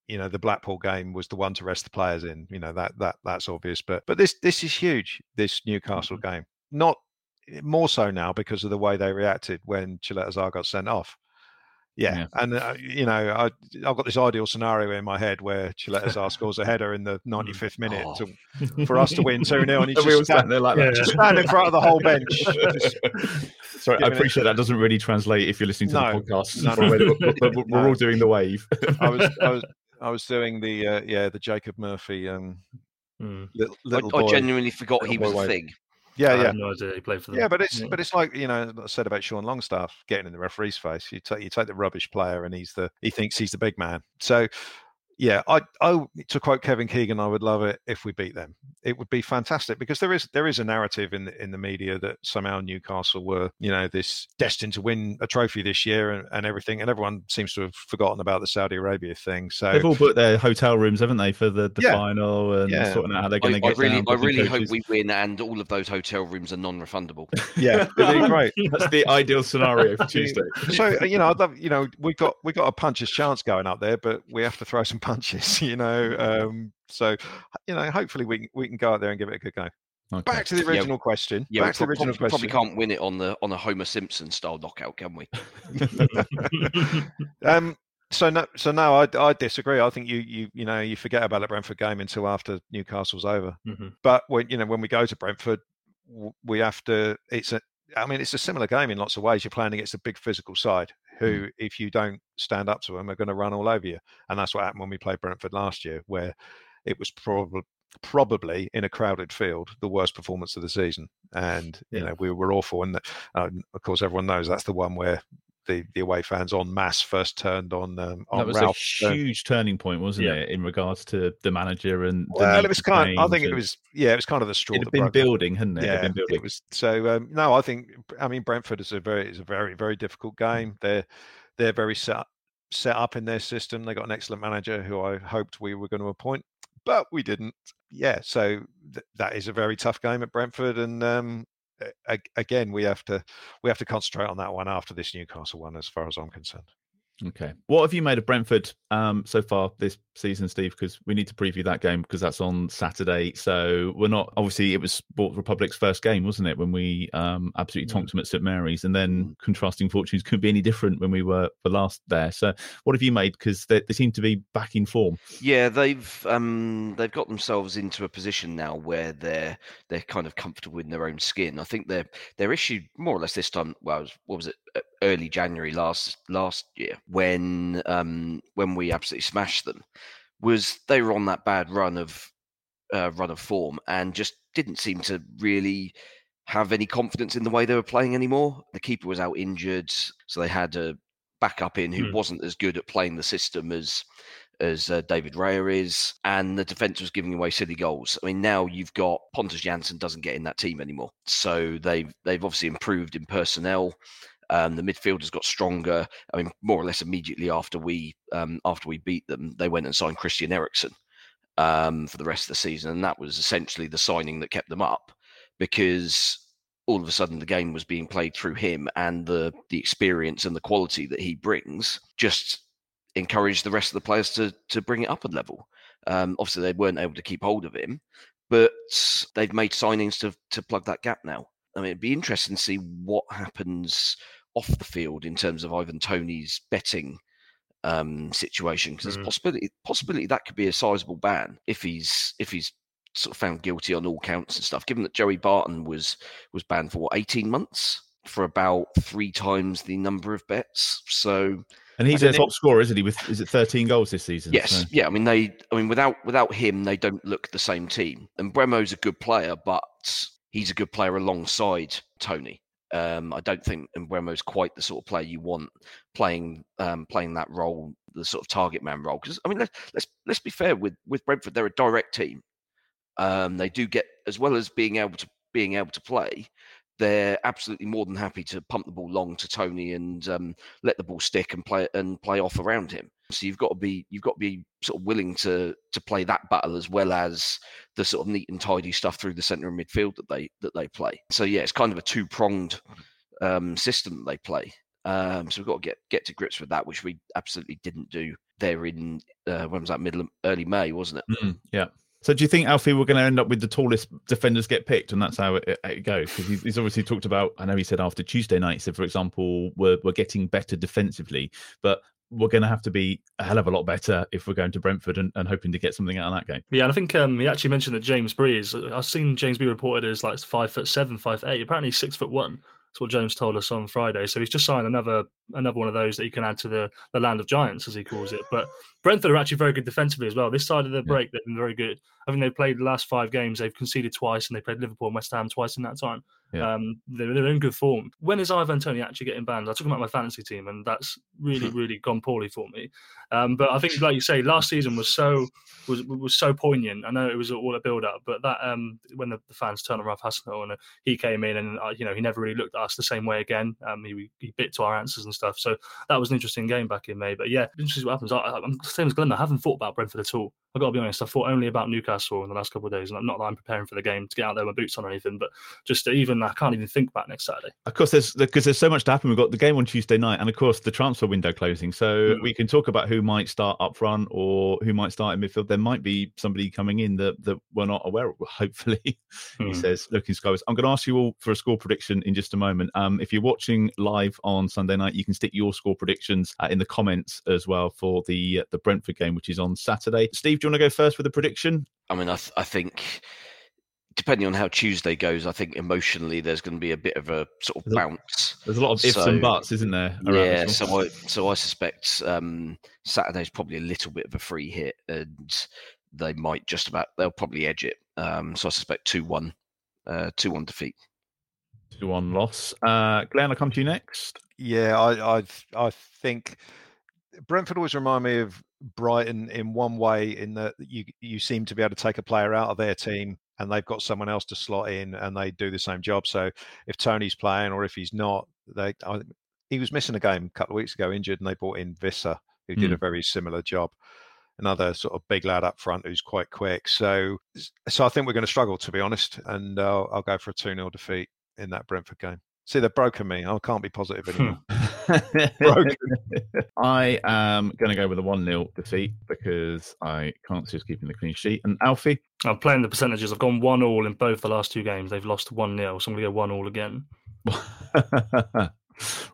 you know the Blackpool game was the one to rest the players in. You know that that that's obvious. But but this this is huge. This Newcastle game, not more so now because of the way they reacted when Caleta-Car got sent off. Yeah, Yeah. and uh, you know I I've got this ideal scenario in my head where Caleta-Car scores a header in the 95th minute to, for us to win two 0 and he's And we all just sat stand, there like that. just stand in front of the whole bench. Just- Sorry, I giving it- appreciate that doesn't really translate if you're listening to No, the podcast. no, We're, no. we're- we're- we're No. all doing the wave. I was I was I was doing the uh, yeah the Jacob Murphy um little, little I, I genuinely forgot he was a thing. Yeah, I yeah. no idea he played for them. Yeah, but it's Yeah. but it's like you know I said about Sean Longstaff getting in the referee's face. You take you take the rubbish player and he's the he thinks he's the big man. So yeah, I I to quote Kevin Keegan, I would love it if we beat them. It would be fantastic because there is there is a narrative in the in the media that somehow Newcastle were you know this destined to win a trophy this year and, and everything, and everyone seems to have forgotten about the Saudi Arabia thing. So They've all booked their hotel rooms, haven't they, for the, the Yeah. final and Yeah. sorting out how they're I, going to I get really, down. I booking really hope we win, and all of those hotel rooms are non-refundable. yeah, it'd be great. That's the ideal scenario for Tuesday. so you know, I'd love, you know, we got we got a puncher's chance going up there, but we have to throw some punches, you know. Um, so you know, hopefully we can, we can go out there and give it a good go. Back to the Yeah. original question. Yeah, Back to the original prob- question. probably can't win it on the on a Homer Simpson style knockout, can we? um, so no, so no, I, I disagree. I think you you you know you forget about the Brentford game until after Newcastle's over. Mhm. But when you know when we go to Brentford, we have to. It's a. I mean, it's a similar game in lots of ways. You're playing against a big physical side who, if you don't stand up to them, are going to run all over you. And that's what happened when we played Brentford last year, where it was probably probably in a crowded field the worst performance of the season. And you know we were awful. And uh, of course, everyone knows that's the one where the, the away fans en masse first turned on um, on That was Ralph. a huge turning point, wasn't Yeah. it, in regards to the manager and the Well, it was kind. I think it was. Yeah, it was kind of the straw. It'd that been building, hadn't it? Yeah, been building. it was. So um, no, I think. I mean, Brentford is a very is a very very difficult game. They're they're very set set up in their system. They got an excellent manager who I hoped we were going to appoint, but we didn't. Yeah, so th- that is a very tough game at Brentford, and um, again, we have to we have to concentrate on that one after this Newcastle one, as far as I'm concerned. Okay. What have you made of Brentford um, so far this season, Steve? Because we need to preview that game because that's on Saturday. So we're not obviously it was Sport Republic's first game, wasn't it? When we um, absolutely tonked them at St Mary's, and then contrasting fortunes couldn't be any different when we were the last there. So what have you made? Because they, they seem to be back in form. Yeah, they've um, they've got themselves into a position now where they're they're kind of comfortable in their own skin. I think their their issue more or less this time. Well, was- what was it? Early January last last year when um, when we absolutely smashed them was they were on that bad run of uh, run of form and just didn't seem to really have any confidence in the way they were playing anymore. The keeper was out injured, so they had a backup in who Hmm. wasn't as good at playing the system as as uh, David Raya is, and the defence was giving away silly goals. I mean, now you've got Pontus Jansson doesn't get in that team anymore, so they've they've obviously improved in personnel. Um, the midfielders got stronger. I mean, more or less immediately after we um, after we beat them, they went and signed Christian Eriksen um, for the rest of the season, and that was essentially the signing that kept them up because all of a sudden the game was being played through him and the the experience and the quality that he brings just encouraged the rest of the players to to bring it up a level. Um, obviously, they weren't able to keep hold of him, but they've made signings to to plug that gap now. I mean, it'd be interesting to see what happens off the field in terms of Ivan Toney's betting um, situation because Mm. there's possibility possibility that could be a sizable ban if he's if he's sort of found guilty on all counts and stuff. Given that Joey Barton was was banned for what 18 months for about three times the number of bets, so And he's a top scorer, isn't he? With is it 13 goals this season? Yes, So- yeah. I mean, they. I mean, without without him, they don't look the same team. And Mbeumo's a good player, but he's a good player alongside Tony. Um, I don't think Mbeumo's quite the sort of player you want playing um, playing that role, the sort of target man role. Because I mean, let, let's let's be fair with with Brentford, they're a direct team. Um, they do get as well as being able to being able to play. They're absolutely more than happy to pump the ball long to Toney and um, let the ball stick and play and play off around him. So you've got to be you've got to be sort of willing to to play that battle as well as the sort of neat and tidy stuff through the centre of midfield that they that they play. So yeah, it's kind of a two pronged um, system that they play. Um, so we've got to get get to grips with that, which we absolutely didn't do there in uh, when was that middle early May, wasn't it? Mm, yeah. So do you think Alfie we're going to end up with the tallest defenders get picked, and that's how it, it- it goes? Because he's, he's obviously talked about. I know he said after Tuesday night, he said for example, we're we're getting better defensively, but we're going to have to be a hell of a lot better if we're going to Brentford and, and hoping to get something out of that game. Yeah, and I think um, he actually mentioned that James Bree is. I've seen James Bree reported as like five foot seven, five eight. Apparently, six foot one. That's what James told us on Friday. So he's just signed another another one of those that you can add to the the land of giants, as he calls it. But Brentford are actually very good defensively as well. This side of the break, they've been very good. I think they've played the last five games. They've conceded twice, and they played Liverpool and West Ham twice in that time. Yeah. Um, they're, they're in good form. When is Ivan Toney actually getting banned? I took him out my fantasy team, and that's really, really gone poorly for me. Um, but I think, like you say, last season was so was was so poignant. I know it was all a build up, but that um, when the, the fans turned on Ralph Hasenhüttl and uh, he came in, and uh, you know he never really looked at us the same way again. Um, he, he bit to our answers and stuff. So that was an interesting game back in May. But yeah, interesting what happens. I, the same as Glenn. I haven't thought about Brentford at all. I've got to be honest. I thought only about Newcastle in the last couple of days, and not that I'm preparing for the game to get out there with my boots on or anything, but just even I can't even think about next Saturday. Of course, there's because there's so much to happen. We've got the game on Tuesday night, and of course the transfer window closing. So Mm. we can talk about who might start up front or who might start in midfield. There might be somebody coming in that that we're not aware of. Hopefully, he Mm. says, looking skyward. I'm going to ask you all for a score prediction in just a moment. Um, if you're watching live on Sunday night, you can stick your score predictions uh, in the comments as well for the uh, the Brentford game, which is on Saturday. Steve, do you want to go first with a prediction? I mean, I, th- I think depending on how Tuesday goes, I think emotionally there's going to be a bit of a sort of There's a- bounce. There's a lot of ifs So- and buts, isn't there? around Yeah, so I so I suspect um, Saturday's probably a little bit of a free hit, and they might just about they'll probably edge it. Um, so I suspect two one, uh, two one defeat. Two one loss. Uh, Glenn, I'll come to you next. Yeah, I I I think Brentford always remind me of Brighton in one way, in that you you seem to be able to take a player out of their team and they've got someone else to slot in and they do the same job. So if Toney's playing or if he's not, they I, he was missing a game a couple of weeks ago, injured, and they brought in Wissa, who did a Hmm. very similar job. Another sort of big lad up front who's quite quick. So so I think we're going to struggle, to be honest, and uh, I'll go for a two 0 defeat in that Brentford game. See, they've broken me. I can't be positive anymore. Broken. I am going to go with a 1 0 defeat because I can't see us keeping the clean sheet. And Alfie, I'm playing the percentages. I've gone one all in both the last two games. They've lost one 0 so I'm going to go one all again.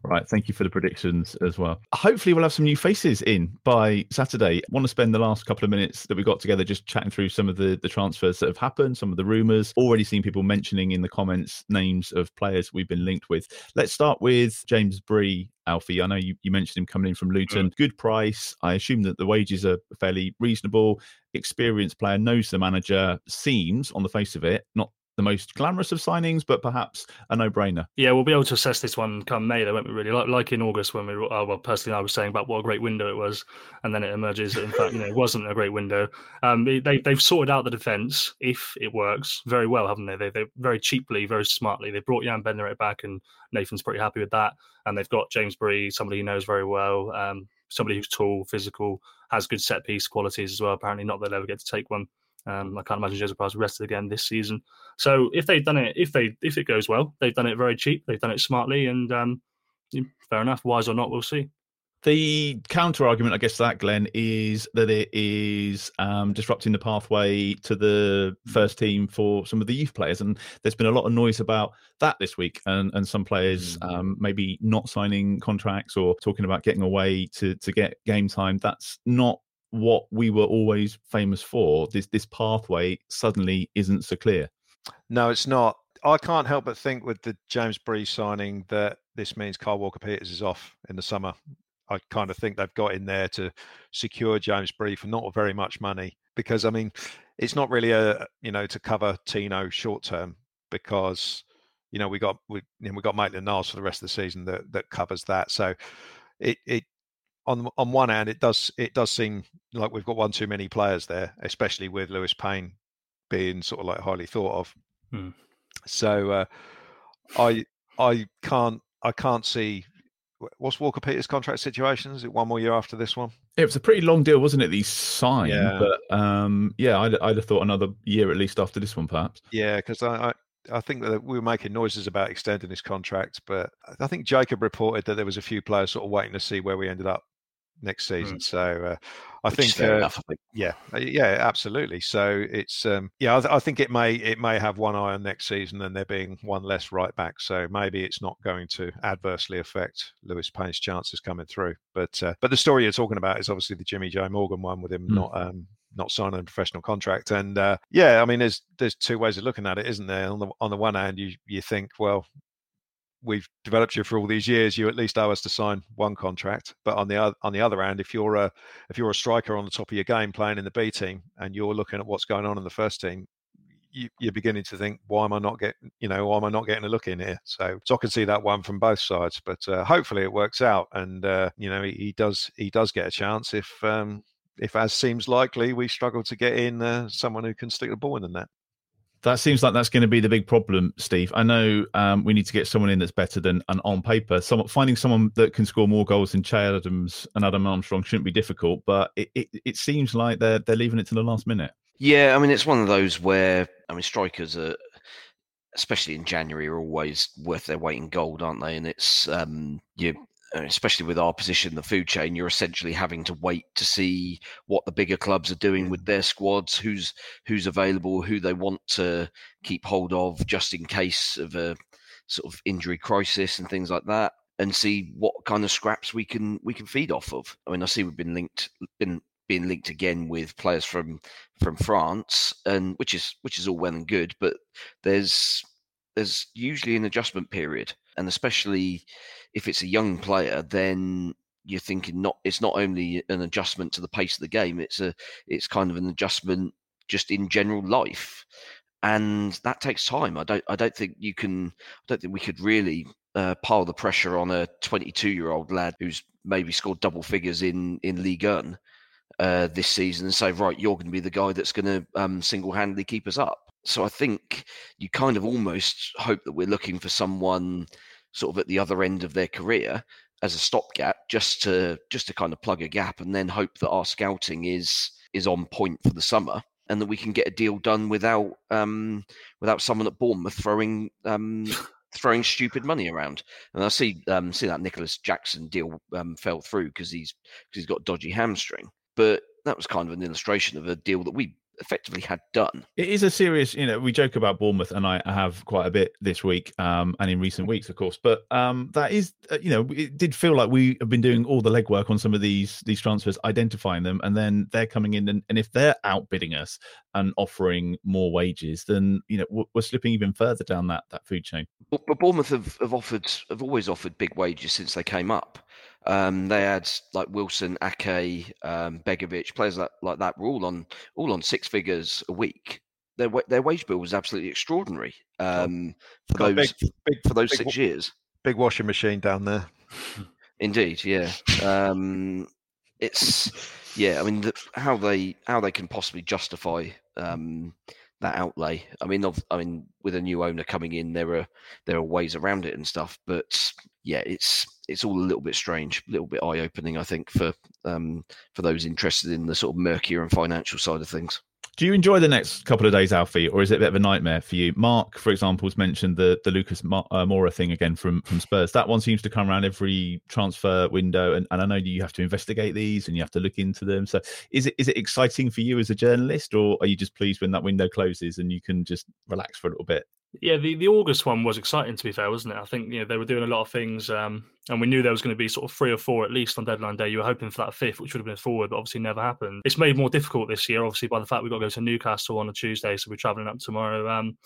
right, thank you for the predictions as well. Hopefully, we'll have some new faces in by Saturday. I want to spend the last couple of minutes that we got together just chatting through some of the, the transfers that have happened, some of the rumours. Already seen people mentioning in the comments names of players we've been linked with. Let's start with James Bree. Alfie, I know you, you mentioned him coming in from Luton. Mm. Good price. I assume that the wages are fairly reasonable. Experienced player, knows the manager, seems on the face of it, not the most glamorous of signings, but perhaps a no-brainer. Yeah, we'll be able to assess this one come May, though, won't we? Really, like, like in August when we, were, uh, well, personally, I was saying about what a great window it was, and then it emerges that in fact, you know, it wasn't a great window. Um, they they've sorted out the defence if it works very well, haven't they? They they very cheaply, very smartly. They brought Jan Bednarek back, and Nathan's pretty happy with that. And they've got James Bree, somebody he knows very well, um, somebody who's tall, physical, has good set piece qualities as well. Apparently, not that they'll ever get to take one. Um, I can't imagine Joseph Price rested again this season. So if they've done it, if they if it goes well, they've done it very cheap. They've done it smartly, and um, fair enough. Wise or not, we'll see. The counter argument, I guess, to that Glenn is that it is um, disrupting the pathway to the first team for some of the youth players, and there's been a lot of noise about that this week, and and some players Mm. um, maybe not signing contracts or talking about getting away to to get game time. That's not what we were always famous for. This this pathway suddenly isn't so clear. No, it's not. I can't help but think with the James Bree signing that this means Kyle Walker Peters is off in the summer. I kind of think they've got in there to secure James Bree for not very much money because I mean, it's not really a you know to cover Tino short term because you know we got we you know, we got Maitland Niles for the rest of the season that that covers that. So it it on on one hand it does it does seem like we've got one too many players there, especially with Lewis Payne being sort of like highly thought of. Hmm. So uh, I I can't I can't see what's Walker Peters' contract situation. Is it one more year after this one? It was a pretty long deal, wasn't it? These signed, Yeah. but um, yeah, I'd, I'd have thought another year at least after this one, perhaps. Yeah, because I, I I think that we were making noises about extending his contract, but I think Jacob reported that there was a few players sort of waiting to see where we ended up next season. So uh, I think uh, enough, I think. yeah, uh, yeah, absolutely. So it's um, yeah, I, th- I think it may it may have one eye on next season, and there being one less right back. So maybe it's not going to adversely affect Lewis Payne's chances coming through. But uh, but the story you're talking about is obviously the Jimmy-Jay Morgan one with him Hmm. not um, not signing a professional contract. And uh, yeah, I mean, there's there's two ways of looking at it, isn't there? On the on the one hand, you you think, well, we've developed you for all these years. You at least owe us to sign one contract. But on the other on the other hand, if you're a if you're a striker on the top of your game playing in the B team and you're looking at what's going on in the first team. You, you're beginning to think, why am I not getting, you know, why am I not getting a look in here? So, so I can see that one from both sides, but uh, hopefully it works out, and uh, you know, he, he does, he does get a chance if, um, if as seems likely, we struggle to get in uh, someone who can stick the ball in the net. That seems like that's going to be the big problem, Steve. I know um, we need to get someone in that's better than and on paper. Someone finding someone that can score more goals than Che Adams and Adam Armstrong shouldn't be difficult, but it, it, it seems like they're they're leaving it to the last minute. Yeah, I mean, it's one of those where I mean, strikers are, especially in January, are always worth their weight in gold, aren't they? And it's um, you, Uh, especially with our position in the food chain, you're essentially having to wait to see what the bigger clubs are doing with their squads, who's who's available, who they want to keep hold of, just in case of a sort of injury crisis and things like that. And see what kind of scraps we can we can feed off of. I mean, I see we've been linked been being linked again with players from from France, and which is which is all well and good, but there's there's usually an adjustment period, and especially if it's a young player, then you're thinking not it's not only an adjustment to the pace of the game, it's a it's kind of an adjustment just in general life, and that takes time. I don't I don't think you can I don't think we could really uh, pile the pressure on a 22 year old lad who's maybe scored double figures in in Ligue 1 uh, this season and say, right, you're going to be the guy that's going to um, single handedly keep us up. So I think you kind of almost hope that we're looking for someone sort of at the other end of their career as a stopgap, just to just to kind of plug a gap, and then hope that our scouting is is on point for the summer, and that we can get a deal done without um, without someone at Bournemouth throwing um, throwing stupid money around. And I see um, see that Nicolas Jackson deal um, fell through because he's because he's got dodgy hamstring. But that was kind of an illustration of a deal that we effectively had done. It is a serious, you know, we joke about Bournemouth, and I have quite a bit this week um, and in recent weeks, of course. But um, that is, uh, you know, it did feel like we have been doing all the legwork on some of these these transfers, identifying them, and then they're coming in, and, and if they're outbidding us and offering more wages, then you know we're, we're slipping even further down that that food chain. But, but Bournemouth have, have offered have always offered big wages since they came up. Um, they had like Wilson, Ake, um, Begovic, players like, like that were all on all on six figures a week. their their wage bill was absolutely extraordinary um, for Got those big- big- for those big six years. Big washing machine down there. Indeed, yeah. Um, it's yeah. I mean, the, how they how they can possibly justify um, that outlay. I mean, of, I mean, with a new owner coming in, there are there are ways around it and stuff. But yeah, it's it's all a little bit strange, a little bit eye opening. I think for um, for those interested in the sort of murkier and financial side of things. Do you enjoy the next couple of days, Alfie, or is it a bit of a nightmare for you? Mark, for example, has mentioned the the Lucas Ma- uh, Moura thing again from from Spurs. That one seems to come around every transfer window, and, and I know you have to investigate these and you have to look into them. So, is it is it exciting for you as a journalist, or are you just pleased when that window closes and you can just relax for a little bit? Yeah, the, the August one was exciting to be fair, wasn't it? I think you know they were doing a lot of things, um, and we knew there was going to be sort of three or four at least on deadline day. You were hoping for that fifth, which would have been forward, but obviously never happened. It's made more difficult this year, obviously by the fact we've got to go to Newcastle on a Tuesday, so we're travelling up tomorrow. Um,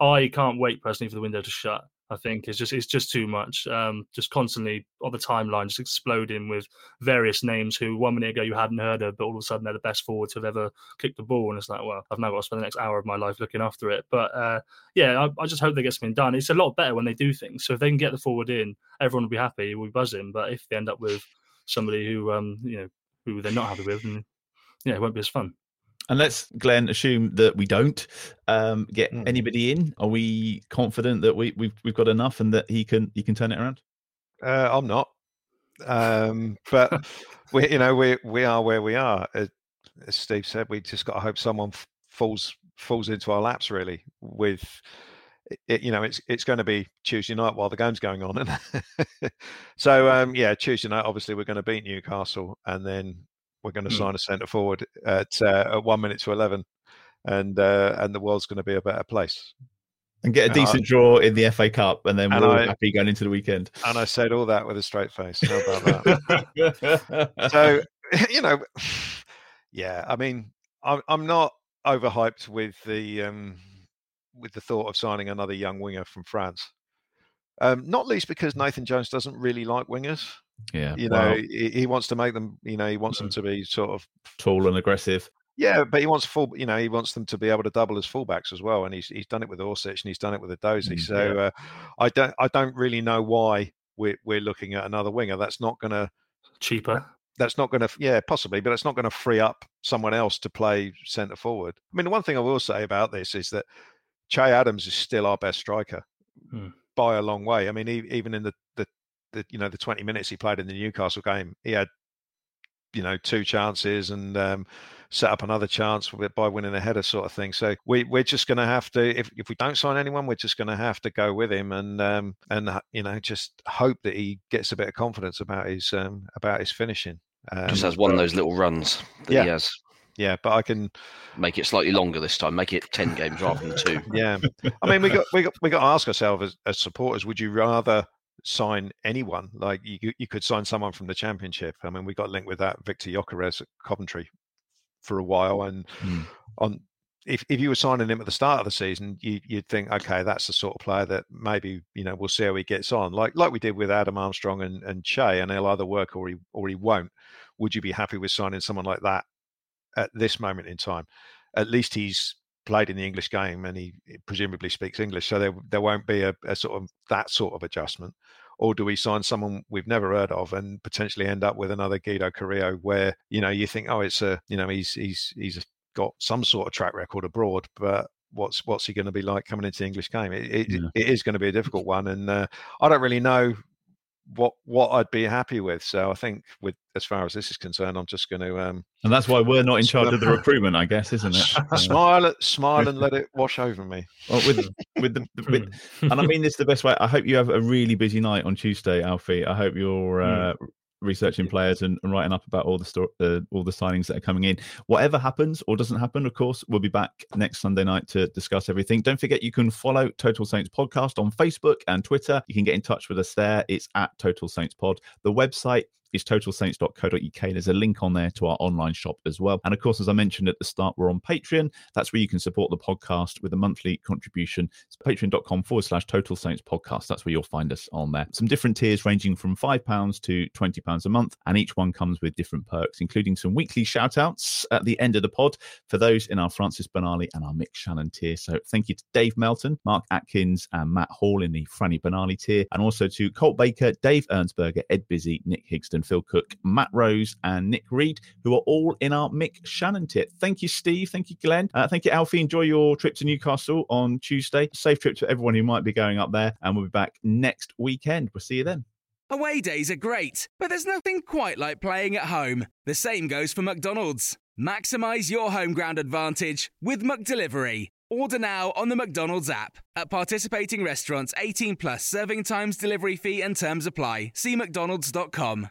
I can't wait personally for the window to shut. I think it's just it's just too much. Um, just constantly on the timeline, just exploding with various names who one minute ago you hadn't heard of, but all of a sudden they're the best forwards who've ever kicked the ball, and it's like, well, I've now got to spend the next hour of my life looking after it. But uh, yeah, I, I just hope they get something done. It's a lot better when they do things. So if they can get the forward in, everyone will be happy. We'll be buzzing. But if they end up with somebody who um you know who they're not happy with, yeah, it won't be as fun. And let's, Glenn, assume that we don't um, get Hmm. anybody in. Are we confident that we, we've we've got enough and that he can he can turn it around? Uh, I'm not, um, but we, you know, we we are where we are. As, as Steve said, we just got to hope someone f- falls falls into our laps. Really, with it, you know, it's it's going to be Tuesday night while the game's going on, and so um, yeah, Tuesday night. Obviously, we're going to beat Newcastle, and then we're going to Hmm. sign a centre forward at uh, at one minute to eleven, and uh, and the world's going to be a better place. And get a And I- decent draw in the FA Cup, and then we're And all I- happy going into the weekend. And I said all that with a straight face. How about that? so you know, yeah. I mean, I'm I'm not overhyped with the um, with the thought of signing another young winger from France. Um, not least because Nathan Jones doesn't really like wingers. Yeah, You know, he, he wants to make them. You know, he wants them to be sort of tall and aggressive. yeah, but he wants full. You know, he wants them to be able to double as fullbacks as well, and he's he's done it with Orsic and he's done it with Edozie. Mm, so uh, I don't I don't really know why we're we're looking at another winger. That's not going to cheaper. That's not going to yeah possibly, but it's not going to free up someone else to play centre forward. I mean, the one thing I will say about this is that Che Adams is still our best striker Hmm. by a long way. I mean, even in the, the the you know the twenty minutes he played in the Newcastle game, he had you know two chances and um, set up another chance by winning a header sort of thing. So we we're just going to have to if if we don't sign anyone, we're just going to have to go with him and um, and uh, you know just hope that he gets a bit of confidence about his um, about his finishing. Um, Just has one of those little runs that yeah. he has. Yeah, but I can make it slightly longer this time. Make it ten games rather than two. Yeah, I mean, we got we got we got to ask ourselves as, as supporters: Would you rather sign anyone? Like you, could- you could sign someone from the Championship. I mean, we got linked with that Viktor Gyökeres at Coventry for a while, and mm. on if if you were signing him at the start of the season, you, you'd think, okay, that's the sort of player that maybe you know we'll see how he gets on, like like we did with Adam Armstrong and and Che, and he'll either work or he or he won't. Would you be happy with signing someone like that at this moment in time? At least he's played in the English game and he presumably speaks English, so there there won't be a, a sort of that sort of adjustment. Or do we sign someone we've never heard of and potentially end up with another Guido Carrillo, where you know you think, oh, it's a you know he's he's he's got some sort of track record abroad, but what's what's he going to be like coming into the English game? It, it, Yeah. it is going to be a difficult one, and uh, I don't really know what what I'd be happy with. So I think with as far as this is concerned, I'm just going to um, And that's why we're not in charge of the recruitment, I guess, isn't it? Uh, smile smile and let it wash over me. Well, with with the with, and I mean this the best way. I hope you have a really busy night on Tuesday, Alfie. I hope you're uh, researching players and, and writing up about all the sto- uh, all the signings that are coming in. Whatever happens or doesn't happen, of course, we'll be back next Sunday night to discuss everything. Don't forget you can follow Total Saints Podcast on Facebook and Twitter. You can get in touch with us there. It's at Total Saints Pod. The website is totalsaints.co.uk. There's a link on there to our online shop as well. And of course, as I mentioned at the start, we're on Patreon. That's where you can support the podcast with a monthly contribution. It's patreon.com forward slash Total Saints podcast. That's where you'll find us on there. Some different tiers ranging from £5 to £20 a month. And each one comes with different perks, including some weekly shout outs at the end of the pod for those in our Francis Benali and our Mick Channon tier. So thank you to Dave Melton, Mark Atkins, and Matt Hall in the Franny Benali tier, and also to Colt Baker, Dave Ernsberger, Ed Busy, Nick Higston, Phil Cook, Matt Rose, and Nick Reed, who are all in our Mick Channon tip. Thank you, Steve. Thank you, Glenn. Uh, thank you, Alfie. Enjoy your trip to Newcastle on Tuesday. Safe trip to everyone who might be going up there, and we'll be back next weekend. We'll see you then. Away days are great, but there's nothing quite like playing at home. The same goes for McDonald's. Maximize your home ground advantage with McDelivery. Order now on the McDonald's app. At participating restaurants, 18 plus serving times, delivery fee, and terms apply. See McDonald's.com.